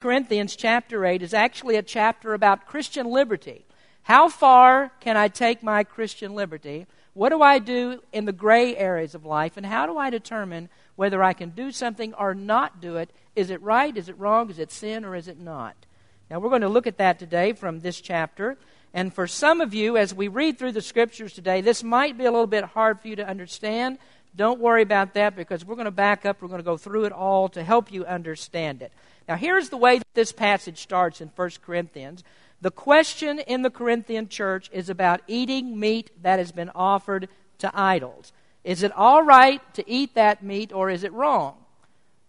Corinthians chapter 8 is actually a chapter about Christian liberty. How far can I take my Christian liberty? What do I do in the gray areas of life? And how do I determine whether I can do something or not do it? Is it right? Is it wrong? Is it sin or is it not? Now, we're going to look at that today from this chapter. And for some of you, as we read through the scriptures today, this might be a little bit hard for you to understand. Don't worry about that because we're going to back up. We're going to go through it all to help you understand it. Now, here's the way that this passage starts in 1 Corinthians. The question in the Corinthian church is about eating meat that has been offered to idols. Is it all right to eat that meat or is it wrong?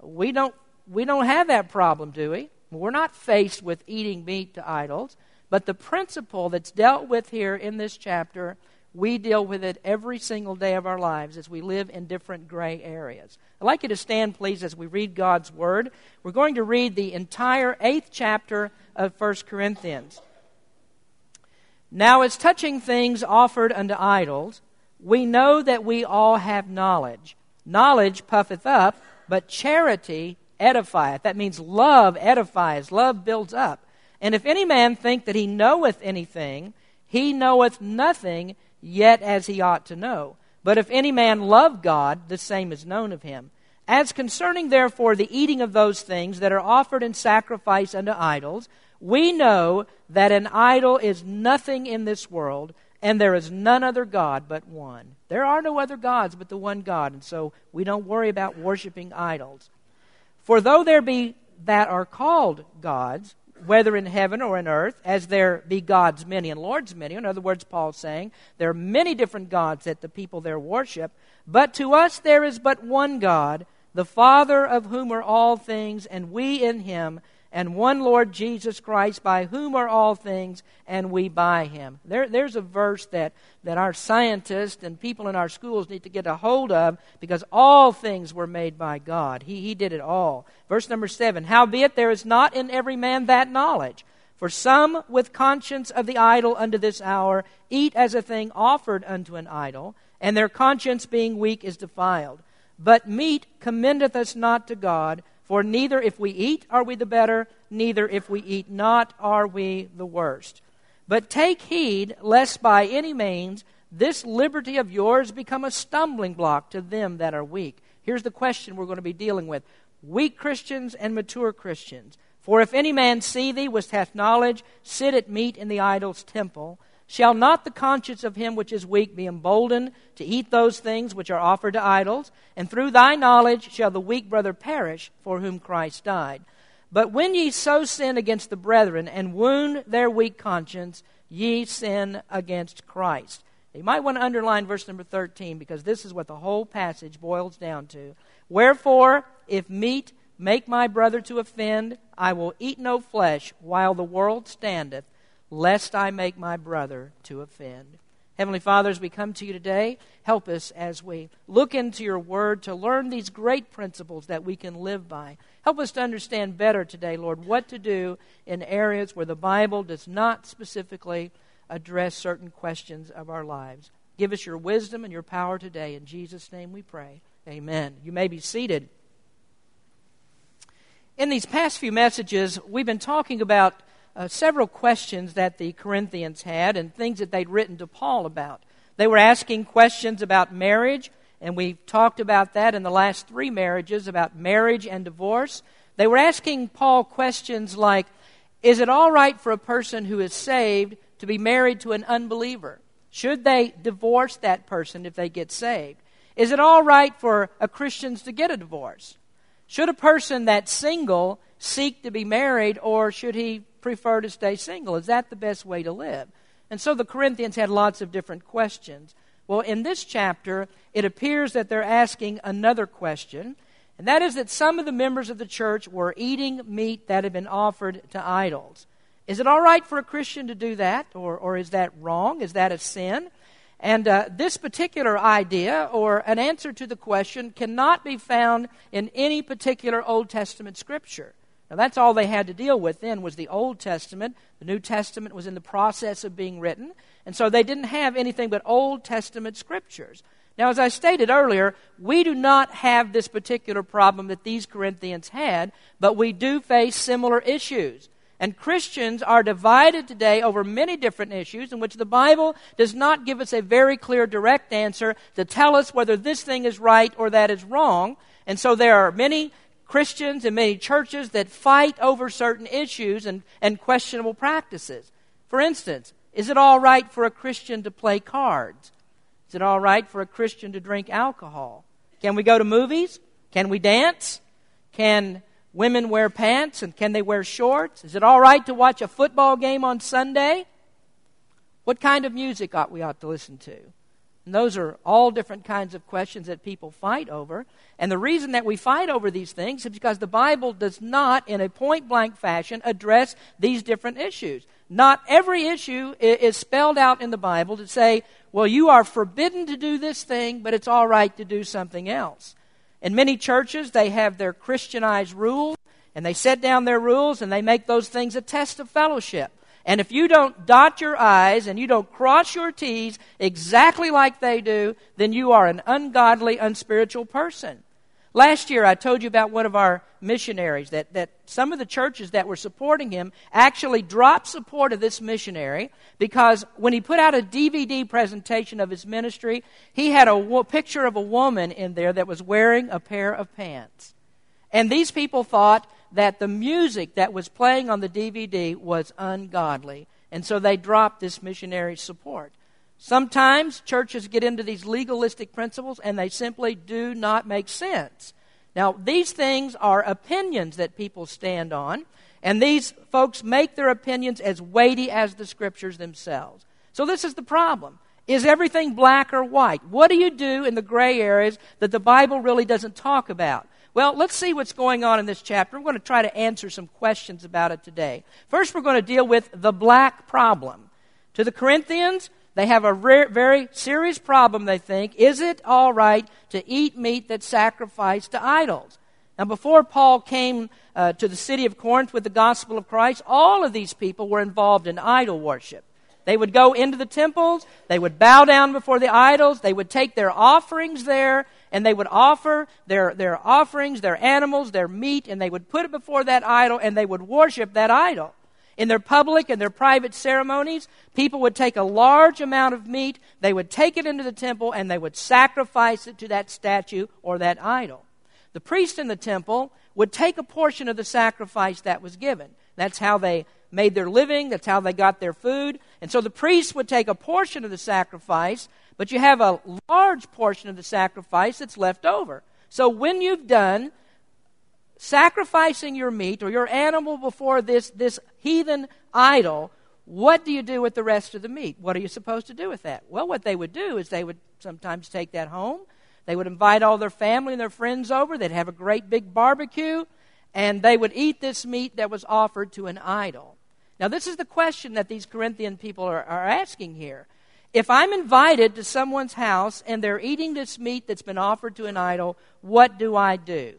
We don't, we don't have that problem, do we? We're not faced with eating meat to idols. But the principle that's dealt with here in this chapter, we deal with it every single day of our lives as we live in different gray areas. I'd like you to stand, please, as we read God's Word. We're going to read the entire eighth chapter of 1 Corinthians. Now, as touching things offered unto idols, we know that we all have knowledge. Knowledge puffeth up, but charity edifieth. That means love edifies, love builds up. And if any man think that he knoweth anything, he knoweth nothing yet as he ought to know. But if any man love God, the same is known of him. As concerning, therefore, the eating of those things that are offered in sacrifice unto idols, we know that an idol is nothing in this world, and there is none other God but one. There are no other gods but the one God, and so we don't worry about worshiping idols. For though there be that are called gods, whether in heaven or in earth, as there be gods many and lords many. In other words, Paul's saying there are many different gods that the people there worship, but to us there is but one God, the Father of whom are all things, and we in him, and one Lord Jesus Christ, by whom are all things, and we by him. There, there's a verse that, that our scientists and people in our schools need to get a hold of because all things were made by God. He, he did it all. Verse number seven Howbeit there is not in every man that knowledge. For some with conscience of the idol unto this hour eat as a thing offered unto an idol, and their conscience being weak is defiled. But meat commendeth us not to God. For neither if we eat are we the better, neither if we eat not are we the worst. But take heed lest by any means this liberty of yours become a stumbling block to them that are weak. Here's the question we're going to be dealing with weak Christians and mature Christians. For if any man see thee which hath knowledge sit at meat in the idol's temple, Shall not the conscience of him which is weak be emboldened to eat those things which are offered to idols? And through thy knowledge shall the weak brother perish for whom Christ died. But when ye so sin against the brethren and wound their weak conscience, ye sin against Christ. You might want to underline verse number 13 because this is what the whole passage boils down to. Wherefore, if meat make my brother to offend, I will eat no flesh while the world standeth lest I make my brother to offend. Heavenly Father, as we come to you today, help us as we look into your word to learn these great principles that we can live by. Help us to understand better today, Lord, what to do in areas where the Bible does not specifically address certain questions of our lives. Give us your wisdom and your power today. In Jesus' name we pray. Amen. You may be seated. In these past few messages, we've been talking about uh, several questions that the Corinthians had and things that they'd written to Paul about. They were asking questions about marriage, and we've talked about that in the last three marriages about marriage and divorce. They were asking Paul questions like Is it all right for a person who is saved to be married to an unbeliever? Should they divorce that person if they get saved? Is it all right for a Christian to get a divorce? Should a person that's single seek to be married, or should he prefer to stay single? Is that the best way to live? And so the Corinthians had lots of different questions. Well, in this chapter, it appears that they're asking another question, and that is that some of the members of the church were eating meat that had been offered to idols. Is it all right for a Christian to do that, or, or is that wrong? Is that a sin? And uh, this particular idea, or an answer to the question, cannot be found in any particular Old Testament scripture. Now, that's all they had to deal with then was the Old Testament. The New Testament was in the process of being written. And so they didn't have anything but Old Testament scriptures. Now, as I stated earlier, we do not have this particular problem that these Corinthians had, but we do face similar issues. And Christians are divided today over many different issues in which the Bible does not give us a very clear, direct answer to tell us whether this thing is right or that is wrong. And so there are many Christians and many churches that fight over certain issues and, and questionable practices. For instance, is it all right for a Christian to play cards? Is it all right for a Christian to drink alcohol? Can we go to movies? Can we dance? Can women wear pants and can they wear shorts? Is it all right to watch a football game on Sunday? What kind of music ought we ought to listen to? And those are all different kinds of questions that people fight over. And the reason that we fight over these things is because the Bible does not, in a point blank fashion, address these different issues. Not every issue is spelled out in the Bible to say, well, you are forbidden to do this thing, but it's all right to do something else. In many churches, they have their Christianized rules, and they set down their rules, and they make those things a test of fellowship. And if you don't dot your I's and you don't cross your T's exactly like they do, then you are an ungodly, unspiritual person. Last year, I told you about one of our missionaries that, that some of the churches that were supporting him actually dropped support of this missionary because when he put out a DVD presentation of his ministry, he had a picture of a woman in there that was wearing a pair of pants. And these people thought that the music that was playing on the DVD was ungodly. And so they dropped this missionary support. Sometimes churches get into these legalistic principles and they simply do not make sense. Now, these things are opinions that people stand on, and these folks make their opinions as weighty as the scriptures themselves. So, this is the problem. Is everything black or white? What do you do in the gray areas that the Bible really doesn't talk about? Well, let's see what's going on in this chapter. We're going to try to answer some questions about it today. First, we're going to deal with the black problem. To the Corinthians, they have a rare, very serious problem, they think. Is it all right to eat meat that's sacrificed to idols? Now, before Paul came uh, to the city of Corinth with the gospel of Christ, all of these people were involved in idol worship. They would go into the temples, they would bow down before the idols, they would take their offerings there, and they would offer their, their offerings, their animals, their meat, and they would put it before that idol, and they would worship that idol. In their public and their private ceremonies, people would take a large amount of meat, they would take it into the temple, and they would sacrifice it to that statue or that idol. The priest in the temple would take a portion of the sacrifice that was given. That's how they made their living, that's how they got their food. And so the priest would take a portion of the sacrifice but you have a large portion of the sacrifice that's left over. So when you've done sacrificing your meat or your animal before this, this heathen idol, what do you do with the rest of the meat? What are you supposed to do with that? Well, what they would do is they would sometimes take that home. They would invite all their family and their friends over. They'd have a great big barbecue, and they would eat this meat that was offered to an idol. Now, this is the question that these Corinthian people are, are asking here. If I'm invited to someone's house and they're eating this meat that's been offered to an idol, what do I do?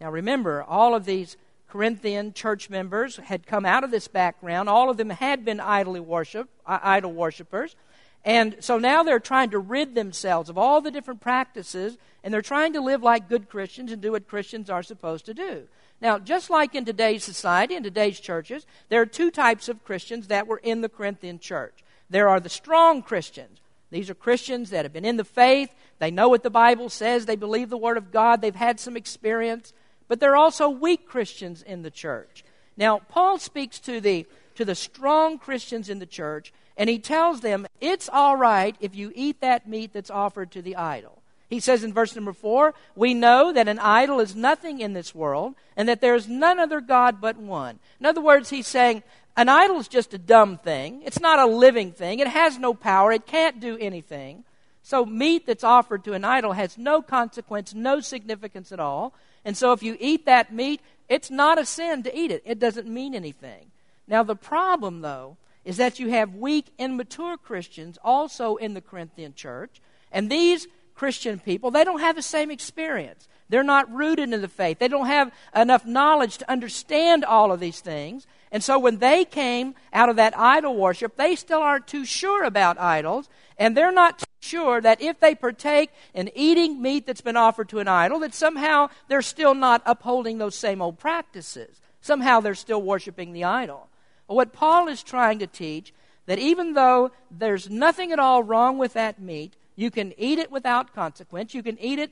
Now remember, all of these Corinthian church members had come out of this background. All of them had been idol worship, idol worshippers. And so now they're trying to rid themselves of all the different practices, and they're trying to live like good Christians and do what Christians are supposed to do. Now, just like in today's society, in today's churches, there are two types of Christians that were in the Corinthian church. There are the strong Christians. These are Christians that have been in the faith. They know what the Bible says. They believe the Word of God. They've had some experience. But there are also weak Christians in the church. Now, Paul speaks to the, to the strong Christians in the church, and he tells them it's all right if you eat that meat that's offered to the idol. He says in verse number four, We know that an idol is nothing in this world, and that there is none other God but one. In other words, he's saying, an idol is just a dumb thing. It's not a living thing. It has no power. It can't do anything. So, meat that's offered to an idol has no consequence, no significance at all. And so, if you eat that meat, it's not a sin to eat it. It doesn't mean anything. Now, the problem, though, is that you have weak, immature Christians also in the Corinthian church. And these Christian people, they don't have the same experience. They're not rooted in the faith. They don't have enough knowledge to understand all of these things. And so when they came out of that idol worship, they still aren't too sure about idols, and they're not too sure that if they partake in eating meat that's been offered to an idol, that somehow they're still not upholding those same old practices. Somehow they're still worshiping the idol. what Paul is trying to teach that even though there's nothing at all wrong with that meat, you can eat it without consequence. You can eat it,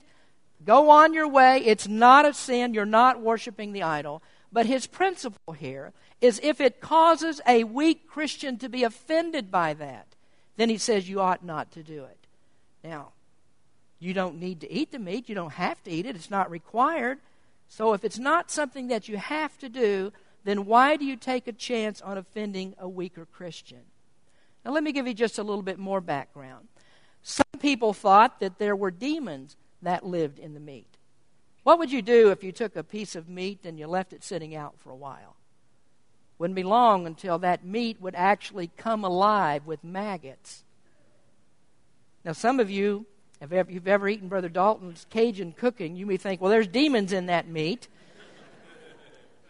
go on your way. It's not a sin. You're not worshiping the idol. But his principle here is if it causes a weak Christian to be offended by that, then he says you ought not to do it. Now, you don't need to eat the meat. You don't have to eat it. It's not required. So if it's not something that you have to do, then why do you take a chance on offending a weaker Christian? Now, let me give you just a little bit more background. Some people thought that there were demons that lived in the meat. What would you do if you took a piece of meat and you left it sitting out for a while? Wouldn't be long until that meat would actually come alive with maggots. Now, some of you, if you've ever eaten Brother Dalton's Cajun cooking, you may think, well, there's demons in that meat.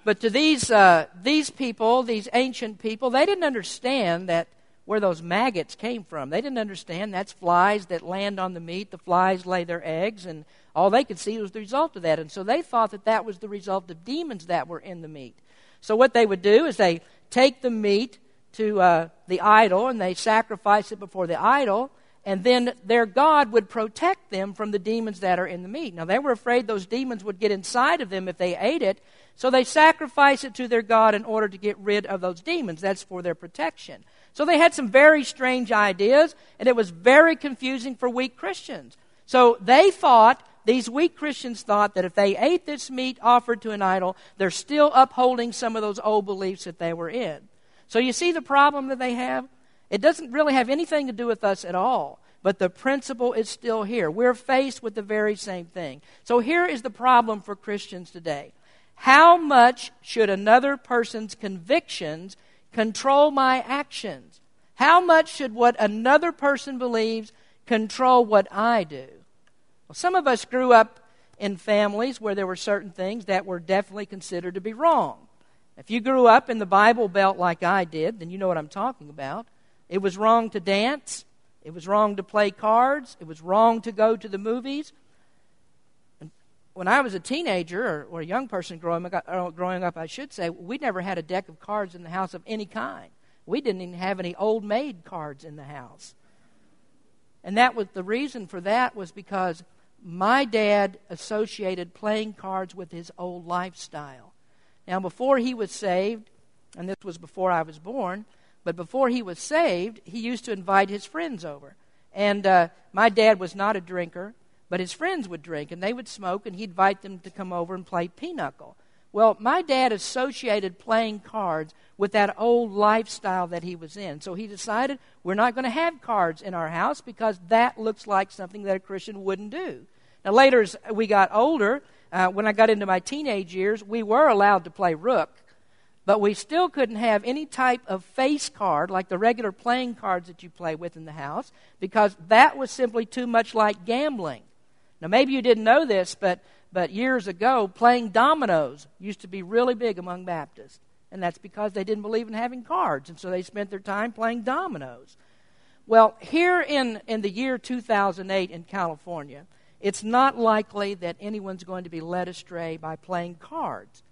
but to these, uh, these people, these ancient people, they didn't understand that where those maggots came from. They didn't understand that's flies that land on the meat. The flies lay their eggs, and all they could see was the result of that. And so they thought that that was the result of demons that were in the meat. So what they would do is they take the meat to uh, the idol and they sacrifice it before the idol, and then their God would protect them from the demons that are in the meat. Now they were afraid those demons would get inside of them if they ate it, so they sacrifice it to their God in order to get rid of those demons. That's for their protection. So they had some very strange ideas, and it was very confusing for weak Christians. So they thought, these weak Christians thought that if they ate this meat offered to an idol, they're still upholding some of those old beliefs that they were in. So you see the problem that they have? It doesn't really have anything to do with us at all. But the principle is still here. We're faced with the very same thing. So here is the problem for Christians today. How much should another person's convictions control my actions? How much should what another person believes control what I do? Well, some of us grew up in families where there were certain things that were definitely considered to be wrong. If you grew up in the Bible Belt like I did, then you know what I'm talking about. It was wrong to dance. It was wrong to play cards. It was wrong to go to the movies when I was a teenager or, or a young person growing up, uh, growing up, I should say, we never had a deck of cards in the house of any kind. We didn't even have any old maid cards in the house. And that was the reason for that was because my dad associated playing cards with his old lifestyle. Now, before he was saved, and this was before I was born, but before he was saved, he used to invite his friends over. And uh, my dad was not a drinker. But his friends would drink and they would smoke, and he'd invite them to come over and play pinochle. Well, my dad associated playing cards with that old lifestyle that he was in. So he decided we're not going to have cards in our house because that looks like something that a Christian wouldn't do. Now, later, as we got older, uh, when I got into my teenage years, we were allowed to play rook, but we still couldn't have any type of face card like the regular playing cards that you play with in the house because that was simply too much like gambling. Now, maybe you didn't know this, but, but years ago, playing dominoes used to be really big among Baptists. And that's because they didn't believe in having cards, and so they spent their time playing dominoes. Well, here in, in the year 2008 in California, it's not likely that anyone's going to be led astray by playing cards.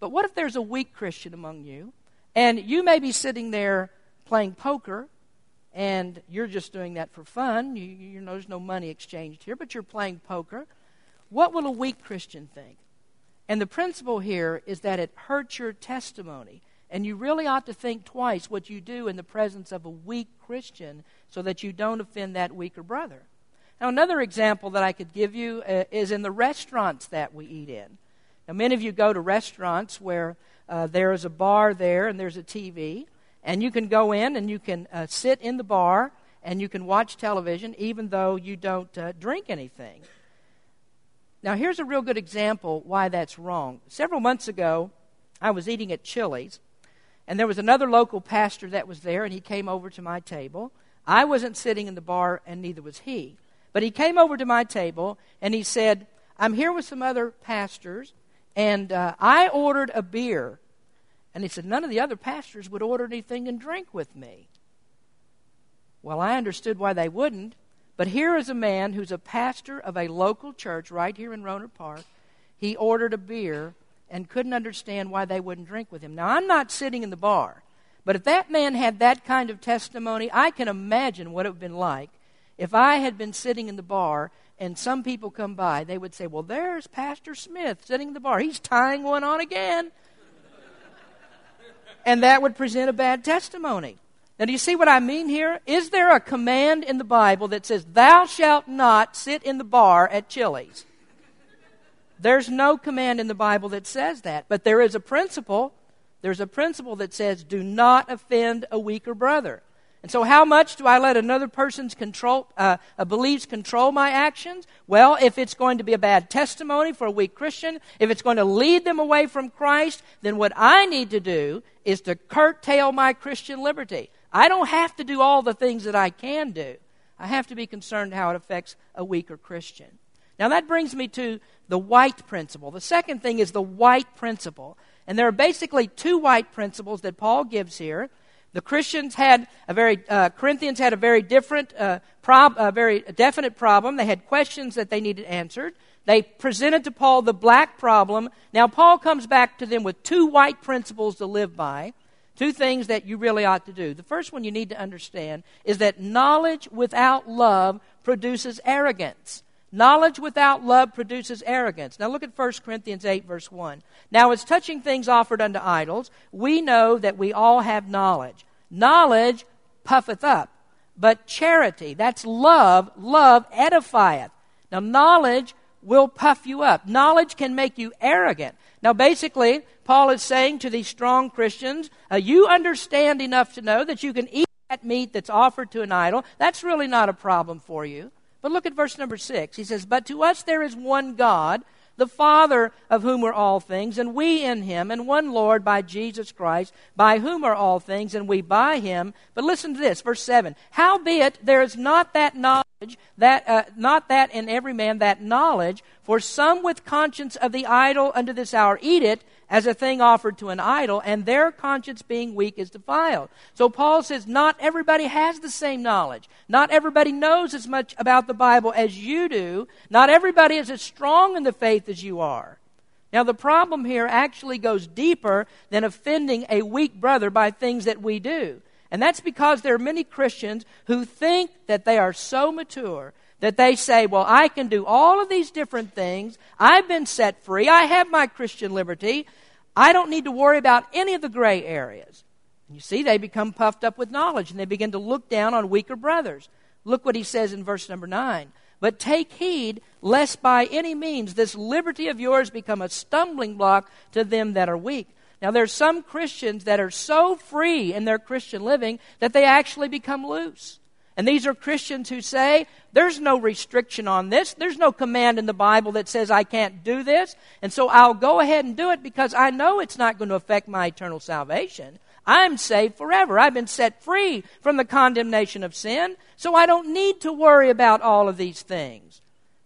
But what if there's a weak Christian among you, and you may be sitting there playing poker and you're just doing that for fun. You, you know, there's no money exchanged here, but you're playing poker. What will a weak Christian think? And the principle here is that it hurts your testimony. And you really ought to think twice what you do in the presence of a weak Christian so that you don't offend that weaker brother. Now, another example that I could give you uh, is in the restaurants that we eat in. Now, many of you go to restaurants where uh, there is a bar there and there's a TV. And you can go in and you can uh, sit in the bar and you can watch television even though you don't uh, drink anything. Now, here's a real good example why that's wrong. Several months ago, I was eating at Chili's, and there was another local pastor that was there, and he came over to my table. I wasn't sitting in the bar, and neither was he. But he came over to my table, and he said, I'm here with some other pastors, and uh, I ordered a beer and he said, None of the other pastors would order anything and drink with me. Well, I understood why they wouldn't But here is a man who's a pastor of a local church right here in Rohnert Park. He ordered a beer and couldn't understand why they wouldn't drink with him. Now, I'm not sitting in the bar, but if that man had that kind of testimony, I can imagine what it would have been like if I had been sitting in the bar and some people come by. They would say, Well, there's Pastor Smith sitting in the bar. He's tying one on again. And that would present a bad testimony. Now, do you see what I mean here? Is there a command in the Bible that says, Thou shalt not sit in the bar at Chili's? There's no command in the Bible that says that, but there is a principle. There's a principle that says, Do not offend a weaker brother. And so, how much do I let another person's control, uh, beliefs control my actions? Well, if it's going to be a bad testimony for a weak Christian, if it's going to lead them away from Christ, then what I need to do is to curtail my Christian liberty. I don't have to do all the things that I can do. I have to be concerned how it affects a weaker Christian. Now, that brings me to the white principle. The second thing is the white principle. And there are basically two white principles that Paul gives here. The Christians had a very, uh, Corinthians had a very different, uh, prob, a very definite problem. They had questions that they needed answered. They presented to Paul the black problem. Now, Paul comes back to them with two white principles to live by. Two things that you really ought to do. The first one you need to understand is that knowledge without love produces arrogance. Knowledge without love produces arrogance. Now look at 1 Corinthians 8, verse 1. Now, as touching things offered unto idols, we know that we all have knowledge. Knowledge puffeth up, but charity, that's love, love edifieth. Now, knowledge will puff you up. Knowledge can make you arrogant. Now, basically, Paul is saying to these strong Christians, uh, you understand enough to know that you can eat that meat that's offered to an idol. That's really not a problem for you. But look at verse number six. He says, But to us there is one God, the Father of whom are all things, and we in him, and one Lord by Jesus Christ, by whom are all things, and we by him. But listen to this, verse 7. Howbeit there is not that knowledge, that, uh, not that in every man that knowledge, for some with conscience of the idol unto this hour eat it, as a thing offered to an idol, and their conscience being weak is defiled. So Paul says, not everybody has the same knowledge. Not everybody knows as much about the Bible as you do. Not everybody is as strong in the faith as you are. Now, the problem here actually goes deeper than offending a weak brother by things that we do. And that's because there are many Christians who think that they are so mature that they say, Well, I can do all of these different things. I've been set free. I have my Christian liberty. I don't need to worry about any of the gray areas. And you see, they become puffed up with knowledge and they begin to look down on weaker brothers. Look what he says in verse number 9. But take heed lest by any means this liberty of yours become a stumbling block to them that are weak. Now, there are some Christians that are so free in their Christian living that they actually become loose. And these are Christians who say, there's no restriction on this. There's no command in the Bible that says I can't do this. And so I'll go ahead and do it because I know it's not going to affect my eternal salvation. I'm saved forever. I've been set free from the condemnation of sin, so I don't need to worry about all of these things.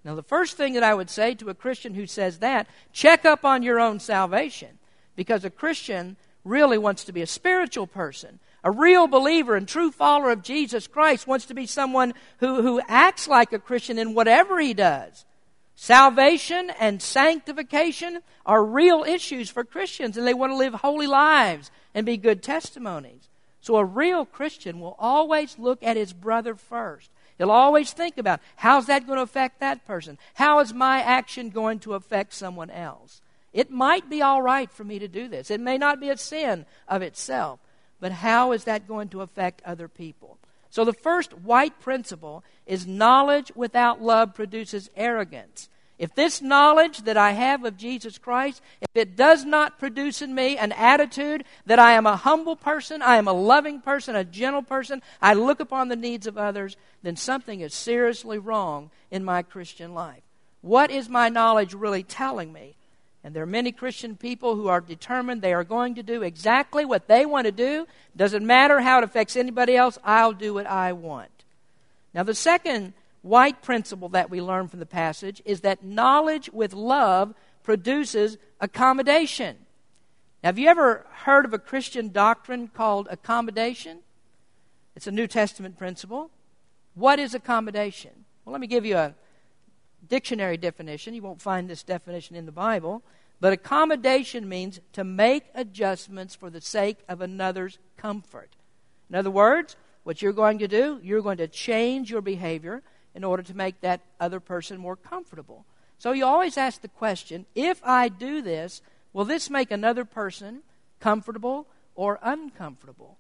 Now, the first thing that I would say to a Christian who says that, check up on your own salvation. Because a Christian really wants to be a spiritual person. A real believer and true follower of Jesus Christ wants to be someone who, who acts like a Christian in whatever he does. Salvation and sanctification are real issues for Christians, and they want to live holy lives and be good testimonies. So a real Christian will always look at his brother first. He'll always think about how's that going to affect that person? How is my action going to affect someone else? It might be all right for me to do this. It may not be a sin of itself. But how is that going to affect other people? So the first white principle is knowledge without love produces arrogance. If this knowledge that I have of Jesus Christ, if it does not produce in me an attitude that I am a humble person, I am a loving person, a gentle person, I look upon the needs of others, then something is seriously wrong in my Christian life. What is my knowledge really telling me? And there are many Christian people who are determined they are going to do exactly what they want to do. Doesn't matter how it affects anybody else, I'll do what I want. Now, the second white principle that we learn from the passage is that knowledge with love produces accommodation. Now, have you ever heard of a Christian doctrine called accommodation? It's a New Testament principle. What is accommodation? Well, let me give you a dictionary definition. You won't find this definition in the Bible. But accommodation means to make adjustments for the sake of another's comfort. In other words, what you're going to do, you're going to change your behavior in order to make that other person more comfortable. So you always ask the question if I do this, will this make another person comfortable or uncomfortable?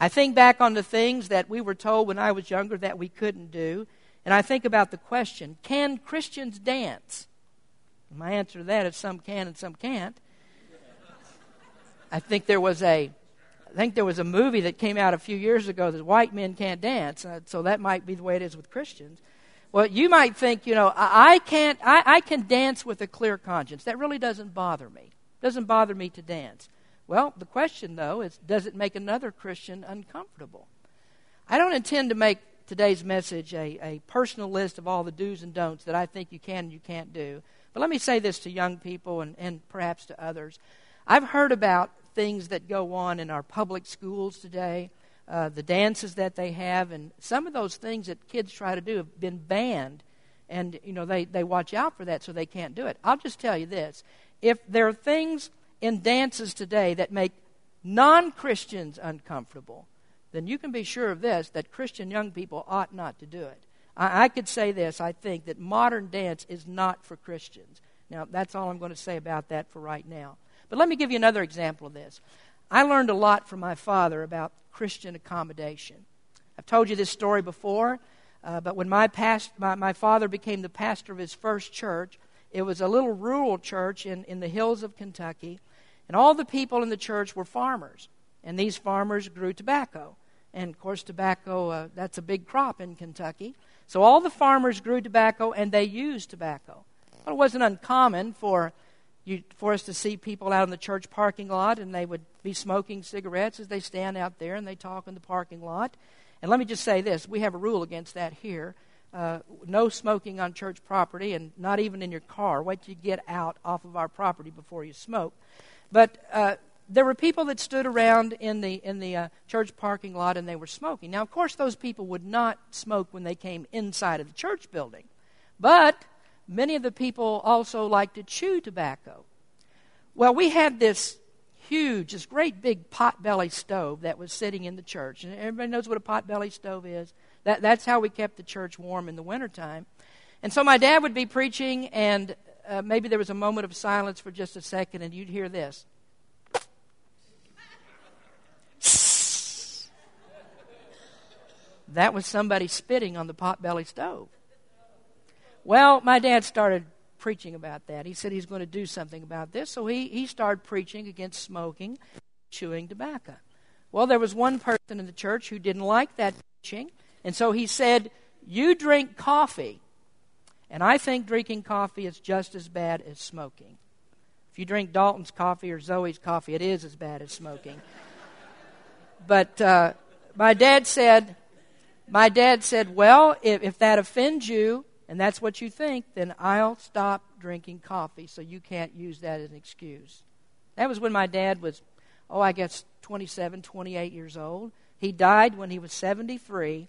I think back on the things that we were told when I was younger that we couldn't do, and I think about the question can Christians dance? My answer to that is some can and some can't. I think there was a I think there was a movie that came out a few years ago that white men can't dance, so that might be the way it is with Christians. Well, you might think, you know, I can't, I, I can dance with a clear conscience. That really doesn't bother me. It doesn't bother me to dance. Well, the question, though, is does it make another Christian uncomfortable? I don't intend to make today's message a, a personal list of all the do's and don'ts that I think you can and you can't do. But let me say this to young people and, and perhaps to others. I've heard about things that go on in our public schools today, uh, the dances that they have, and some of those things that kids try to do have been banned. And, you know, they, they watch out for that so they can't do it. I'll just tell you this. If there are things in dances today that make non Christians uncomfortable, then you can be sure of this that Christian young people ought not to do it. I, I could say this I think that modern dance is not for Christians. Now, that's all I'm going to say about that for right now. But let me give you another example of this. I learned a lot from my father about Christian accommodation. I've told you this story before, uh, but when my, past, my, my father became the pastor of his first church, it was a little rural church in, in the hills of Kentucky, and all the people in the church were farmers, and these farmers grew tobacco. And of course, tobacco, uh, that's a big crop in Kentucky. So all the farmers grew tobacco and they used tobacco. Well, it wasn't uncommon for you, for us to see people out in the church parking lot and they would be smoking cigarettes as they stand out there and they talk in the parking lot. And let me just say this we have a rule against that here. Uh, no smoking on church property and not even in your car. Wait till you get out off of our property before you smoke. But uh, there were people that stood around in the, in the uh, church parking lot and they were smoking. Now, of course, those people would not smoke when they came inside of the church building. But many of the people also like to chew tobacco. Well, we had this huge, this great big potbelly stove that was sitting in the church. And everybody knows what a potbelly stove is. That, that's how we kept the church warm in the wintertime. And so my dad would be preaching, and uh, maybe there was a moment of silence for just a second, and you'd hear this. That was somebody spitting on the potbelly stove. Well, my dad started preaching about that. He said he's going to do something about this, so he, he started preaching against smoking, chewing tobacco. Well, there was one person in the church who didn't like that preaching, and so he said, You drink coffee. And I think drinking coffee is just as bad as smoking. If you drink Dalton's coffee or Zoe's coffee, it is as bad as smoking. but uh, my dad said, my dad said, Well, if, if that offends you, and that's what you think, then I'll stop drinking coffee so you can't use that as an excuse. That was when my dad was, oh, I guess 27, 28 years old. He died when he was 73.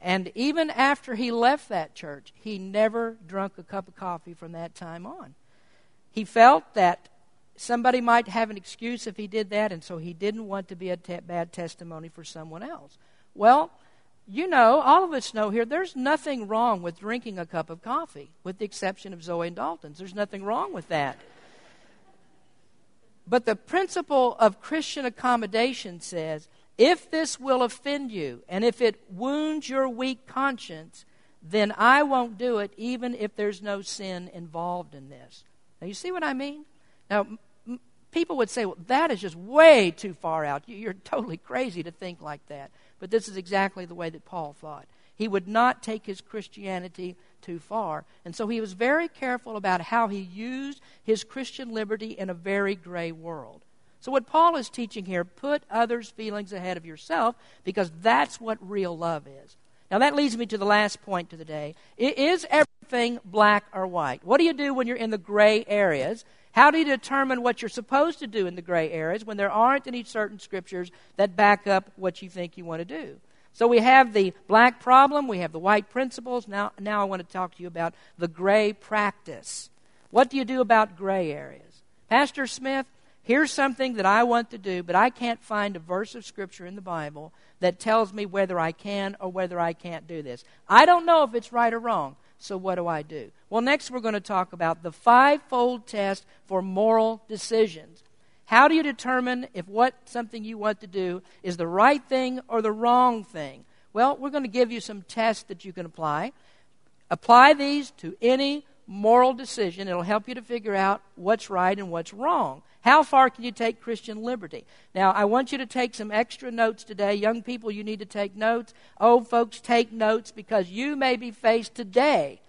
And even after he left that church, he never drank a cup of coffee from that time on. He felt that somebody might have an excuse if he did that, and so he didn't want to be a te- bad testimony for someone else. Well, you know, all of us know here, there's nothing wrong with drinking a cup of coffee, with the exception of Zoe and Dalton's. There's nothing wrong with that. But the principle of Christian accommodation says if this will offend you and if it wounds your weak conscience, then I won't do it, even if there's no sin involved in this. Now, you see what I mean? Now, people would say, well, that is just way too far out. You're totally crazy to think like that. But this is exactly the way that Paul thought. He would not take his Christianity too far. And so he was very careful about how he used his Christian liberty in a very gray world. So, what Paul is teaching here, put others' feelings ahead of yourself because that's what real love is. Now, that leads me to the last point to the day. Is everything black or white? What do you do when you're in the gray areas? How do you determine what you're supposed to do in the gray areas when there aren't any certain scriptures that back up what you think you want to do? So we have the black problem, we have the white principles. Now, now I want to talk to you about the gray practice. What do you do about gray areas? Pastor Smith, here's something that I want to do, but I can't find a verse of Scripture in the Bible that tells me whether I can or whether I can't do this. I don't know if it's right or wrong, so what do I do? Well, next we're going to talk about the fivefold test for moral decisions. How do you determine if what something you want to do is the right thing or the wrong thing? Well, we're going to give you some tests that you can apply. Apply these to any moral decision. It'll help you to figure out what's right and what's wrong. How far can you take Christian liberty? Now, I want you to take some extra notes today. Young people, you need to take notes. Old folks, take notes because you may be faced today,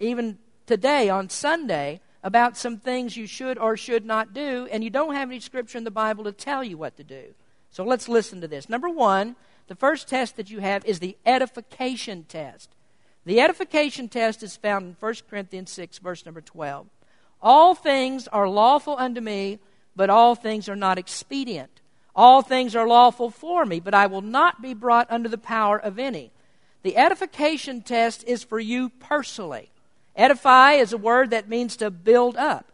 even today on Sunday, about some things you should or should not do, and you don't have any scripture in the Bible to tell you what to do. So let's listen to this. Number one, the first test that you have is the edification test. The edification test is found in 1 Corinthians 6, verse number 12. All things are lawful unto me, but all things are not expedient. All things are lawful for me, but I will not be brought under the power of any. The edification test is for you personally. Edify is a word that means to build up.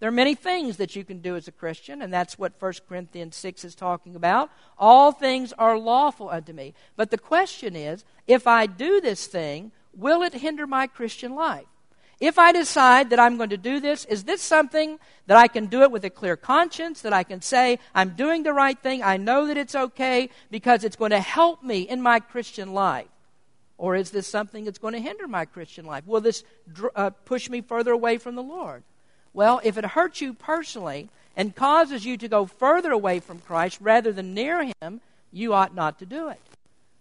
There are many things that you can do as a Christian, and that's what 1 Corinthians 6 is talking about. All things are lawful unto me. But the question is if I do this thing, will it hinder my Christian life? If I decide that I'm going to do this, is this something that I can do it with a clear conscience, that I can say, I'm doing the right thing, I know that it's okay because it's going to help me in my Christian life? Or is this something that's going to hinder my Christian life? Will this uh, push me further away from the Lord? Well, if it hurts you personally and causes you to go further away from Christ rather than near Him, you ought not to do it.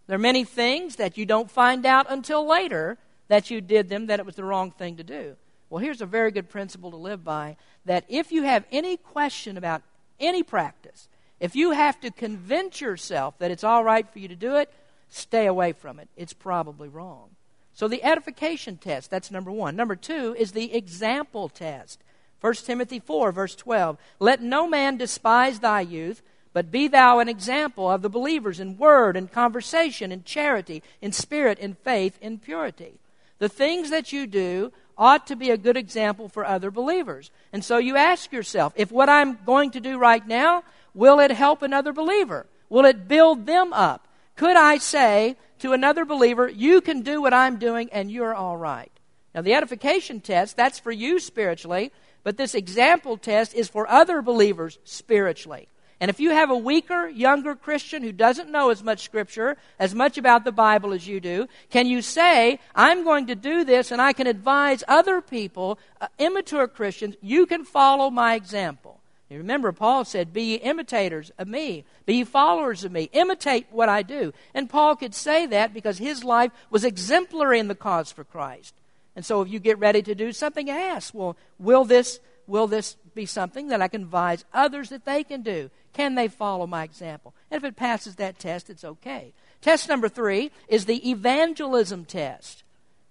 There are many things that you don't find out until later that you did them, that it was the wrong thing to do. Well, here's a very good principle to live by that if you have any question about any practice, if you have to convince yourself that it's all right for you to do it, stay away from it. It's probably wrong. So the edification test, that's number one. Number two is the example test. 1 Timothy 4, verse 12. Let no man despise thy youth, but be thou an example of the believers in word and conversation, in charity, in spirit, in faith, in purity. The things that you do ought to be a good example for other believers. And so you ask yourself if what I'm going to do right now, will it help another believer? Will it build them up? Could I say to another believer, You can do what I'm doing and you're all right? Now, the edification test, that's for you spiritually, but this example test is for other believers spiritually. And if you have a weaker, younger Christian who doesn't know as much Scripture, as much about the Bible as you do, can you say, I'm going to do this and I can advise other people, uh, immature Christians, you can follow my example? You remember, Paul said, Be imitators of me, be followers of me, imitate what I do. And Paul could say that because his life was exemplary in the cause for Christ. And so if you get ready to do something, ask, Well, will this, will this be something that I can advise others that they can do? Can they follow my example? And if it passes that test, it's okay. Test number three is the evangelism test.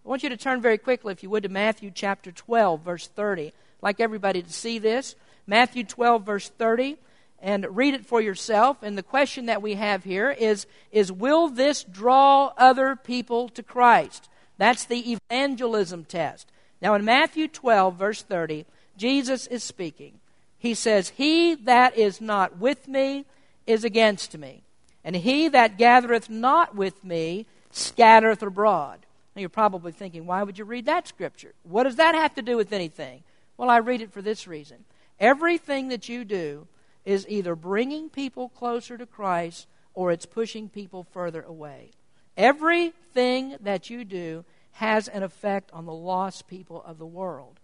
I want you to turn very quickly, if you would, to Matthew chapter 12, verse 30. I'd like everybody to see this. Matthew 12, verse 30, and read it for yourself. And the question that we have here is, is Will this draw other people to Christ? That's the evangelism test. Now, in Matthew 12, verse 30, Jesus is speaking. He says, He that is not with me is against me, and he that gathereth not with me scattereth abroad. Now, you're probably thinking, why would you read that scripture? What does that have to do with anything? Well, I read it for this reason. Everything that you do is either bringing people closer to Christ or it's pushing people further away. Everything that you do has an effect on the lost people of the world.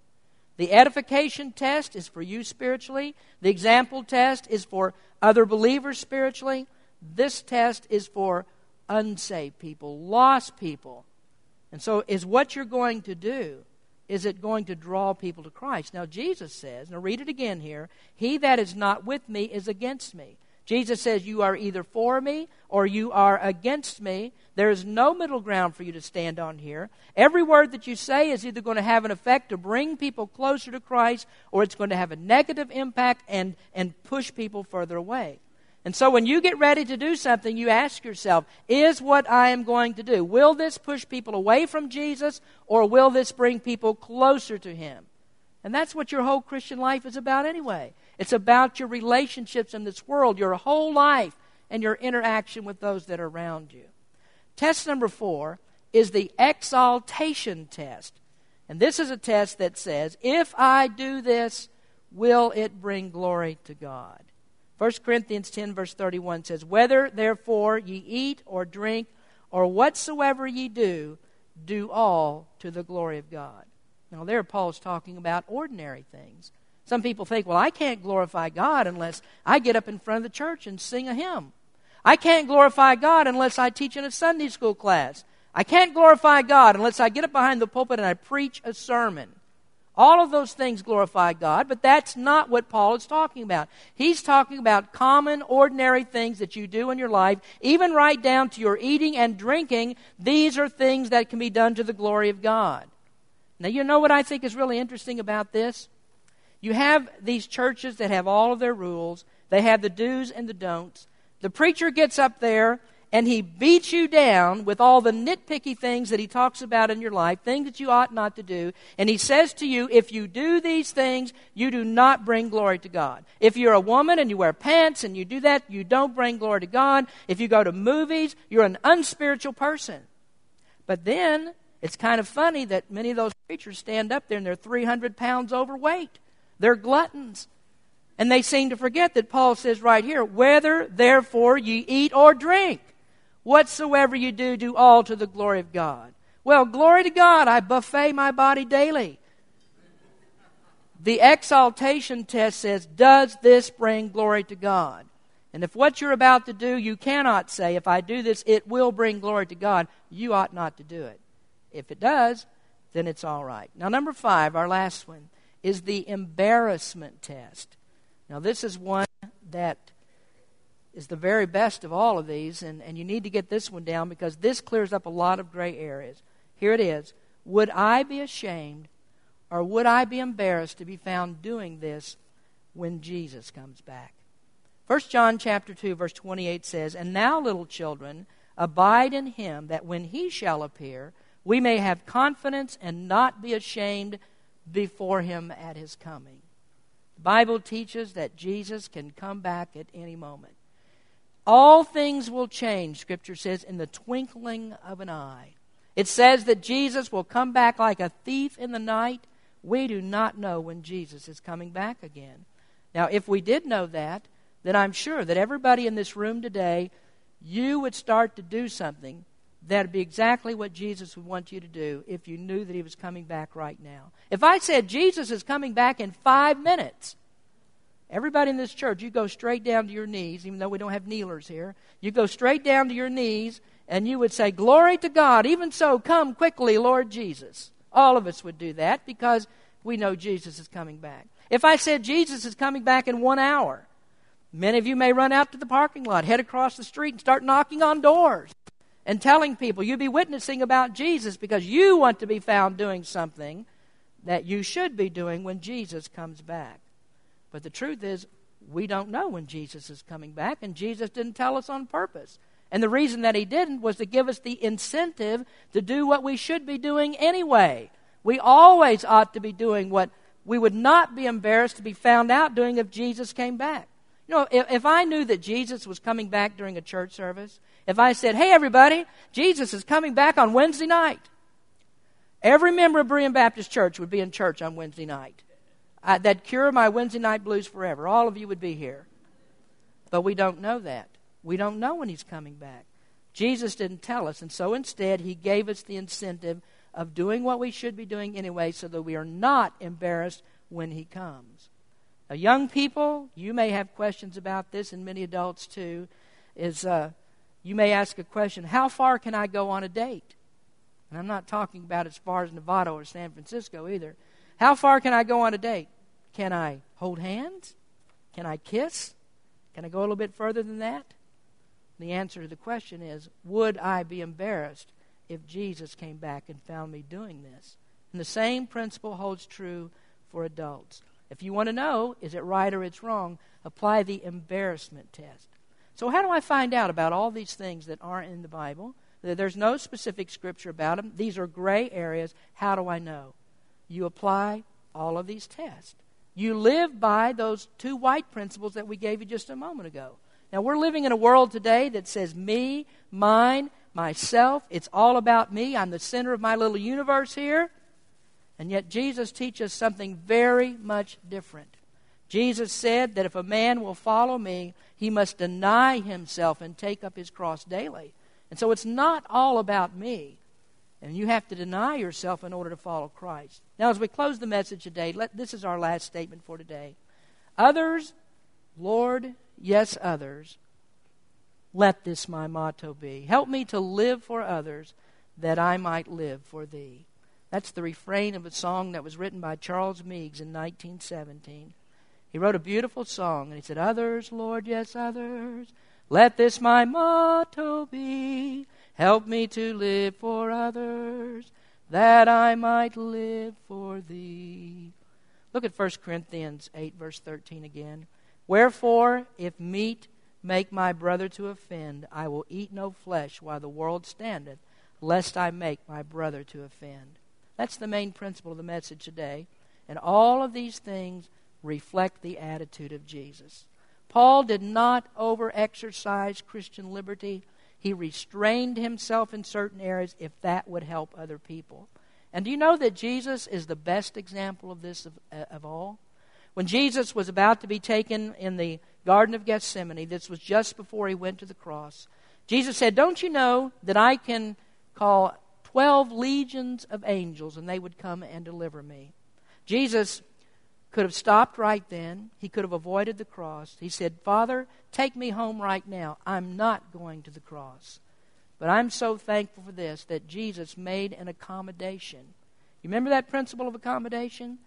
The edification test is for you spiritually. The example test is for other believers spiritually. This test is for unsaved people, lost people. And so, is what you're going to do is it going to draw people to Christ? Now, Jesus says, now read it again here He that is not with me is against me. Jesus says, You are either for me or you are against me. There is no middle ground for you to stand on here. Every word that you say is either going to have an effect to bring people closer to Christ or it's going to have a negative impact and, and push people further away. And so when you get ready to do something, you ask yourself, is what I am going to do, will this push people away from Jesus or will this bring people closer to Him? And that's what your whole Christian life is about anyway. It's about your relationships in this world, your whole life, and your interaction with those that are around you. Test number four is the exaltation test. And this is a test that says, if I do this, will it bring glory to God? 1 Corinthians 10, verse 31 says, Whether therefore ye eat or drink or whatsoever ye do, do all to the glory of God. Now, there Paul's talking about ordinary things. Some people think, well, I can't glorify God unless I get up in front of the church and sing a hymn. I can't glorify God unless I teach in a Sunday school class. I can't glorify God unless I get up behind the pulpit and I preach a sermon. All of those things glorify God, but that's not what Paul is talking about. He's talking about common, ordinary things that you do in your life, even right down to your eating and drinking. These are things that can be done to the glory of God. Now, you know what I think is really interesting about this? You have these churches that have all of their rules, they have the do's and the don'ts. The preacher gets up there and he beats you down with all the nitpicky things that he talks about in your life, things that you ought not to do, and he says to you, if you do these things, you do not bring glory to God. If you're a woman and you wear pants and you do that, you don't bring glory to God. If you go to movies, you're an unspiritual person. But then, it's kind of funny that many of those preachers stand up there and they're 300 pounds overweight. They're gluttons. And they seem to forget that Paul says right here, whether therefore ye eat or drink. Whatsoever you do, do all to the glory of God. Well, glory to God, I buffet my body daily. The exaltation test says, Does this bring glory to God? And if what you're about to do, you cannot say, If I do this, it will bring glory to God, you ought not to do it. If it does, then it's all right. Now, number five, our last one, is the embarrassment test. Now, this is one that is the very best of all of these, and, and you need to get this one down because this clears up a lot of gray areas. Here it is Would I be ashamed or would I be embarrassed to be found doing this when Jesus comes back? 1 John chapter 2 verse 28 says, "And now little children, abide in him that when he shall appear, we may have confidence and not be ashamed before him at his coming." The Bible teaches that Jesus can come back at any moment. All things will change, Scripture says, in the twinkling of an eye. It says that Jesus will come back like a thief in the night. We do not know when Jesus is coming back again. Now, if we did know that, then I'm sure that everybody in this room today, you would start to do something that would be exactly what Jesus would want you to do if you knew that he was coming back right now. If I said Jesus is coming back in five minutes, Everybody in this church, you go straight down to your knees, even though we don't have kneelers here. You go straight down to your knees and you would say, Glory to God. Even so, come quickly, Lord Jesus. All of us would do that because we know Jesus is coming back. If I said Jesus is coming back in one hour, many of you may run out to the parking lot, head across the street, and start knocking on doors and telling people You'd be witnessing about Jesus because you want to be found doing something that you should be doing when Jesus comes back. But the truth is, we don't know when Jesus is coming back, and Jesus didn't tell us on purpose. And the reason that he didn't was to give us the incentive to do what we should be doing anyway. We always ought to be doing what we would not be embarrassed to be found out doing if Jesus came back. You know, if, if I knew that Jesus was coming back during a church service, if I said, hey, everybody, Jesus is coming back on Wednesday night, every member of Berean Baptist Church would be in church on Wednesday night. I, that'd cure my Wednesday night blues forever. All of you would be here. But we don't know that. We don't know when he's coming back. Jesus didn't tell us, and so instead, he gave us the incentive of doing what we should be doing anyway so that we are not embarrassed when he comes. Now, young people, you may have questions about this, and many adults too. Is uh, you may ask a question How far can I go on a date? And I'm not talking about as far as Nevada or San Francisco either. How far can I go on a date? Can I hold hands? Can I kiss? Can I go a little bit further than that? The answer to the question is Would I be embarrassed if Jesus came back and found me doing this? And the same principle holds true for adults. If you want to know, is it right or it's wrong, apply the embarrassment test. So, how do I find out about all these things that aren't in the Bible? There's no specific scripture about them. These are gray areas. How do I know? You apply all of these tests. You live by those two white principles that we gave you just a moment ago. Now, we're living in a world today that says me, mine, myself. It's all about me. I'm the center of my little universe here. And yet, Jesus teaches something very much different. Jesus said that if a man will follow me, he must deny himself and take up his cross daily. And so it's not all about me. And you have to deny yourself in order to follow Christ. Now, as we close the message today, let, this is our last statement for today. Others, Lord, yes, others, let this my motto be. Help me to live for others that I might live for thee. That's the refrain of a song that was written by Charles Meigs in 1917. He wrote a beautiful song, and he said, Others, Lord, yes, others, let this my motto be. Help me to live for others, that I might live for thee. Look at 1 Corinthians 8, verse 13 again. Wherefore, if meat make my brother to offend, I will eat no flesh while the world standeth, lest I make my brother to offend. That's the main principle of the message today. And all of these things reflect the attitude of Jesus. Paul did not over exercise Christian liberty. He restrained himself in certain areas if that would help other people. And do you know that Jesus is the best example of this of, uh, of all? When Jesus was about to be taken in the Garden of Gethsemane, this was just before he went to the cross, Jesus said, Don't you know that I can call 12 legions of angels and they would come and deliver me? Jesus could have stopped right then. He could have avoided the cross. He said, Father, take me home right now. I'm not going to the cross. But I'm so thankful for this that Jesus made an accommodation. You remember that principle of accommodation?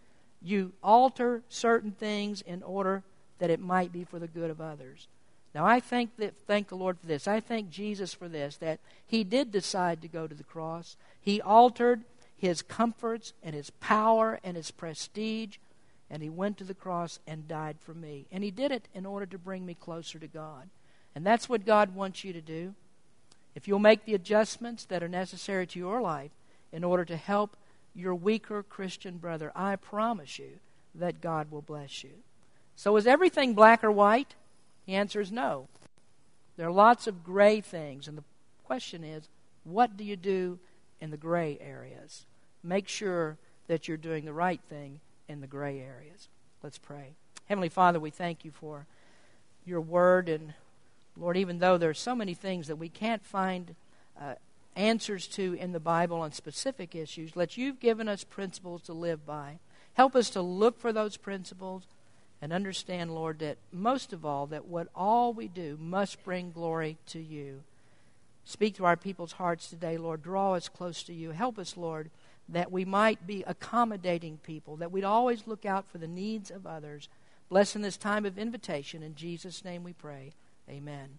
You alter certain things in order that it might be for the good of others. Now I thank that thank the Lord for this. I thank Jesus for this, that he did decide to go to the cross. He altered his comforts and his power and his prestige and he went to the cross and died for me. And he did it in order to bring me closer to God. And that's what God wants you to do. If you'll make the adjustments that are necessary to your life in order to help your weaker Christian brother, I promise you that God will bless you. So, is everything black or white? The answer is no. There are lots of gray things, and the question is what do you do in the gray areas? Make sure that you're doing the right thing in the gray areas. Let's pray. Heavenly Father, we thank you for your word. And Lord, even though there are so many things that we can't find uh, answers to in the Bible on specific issues, let you've given us principles to live by. Help us to look for those principles and understand, Lord, that most of all, that what all we do must bring glory to you. Speak to our people's hearts today, Lord. Draw us close to you. Help us, Lord, that we might be accommodating people, that we'd always look out for the needs of others. Bless in this time of invitation. In Jesus' name we pray. Amen.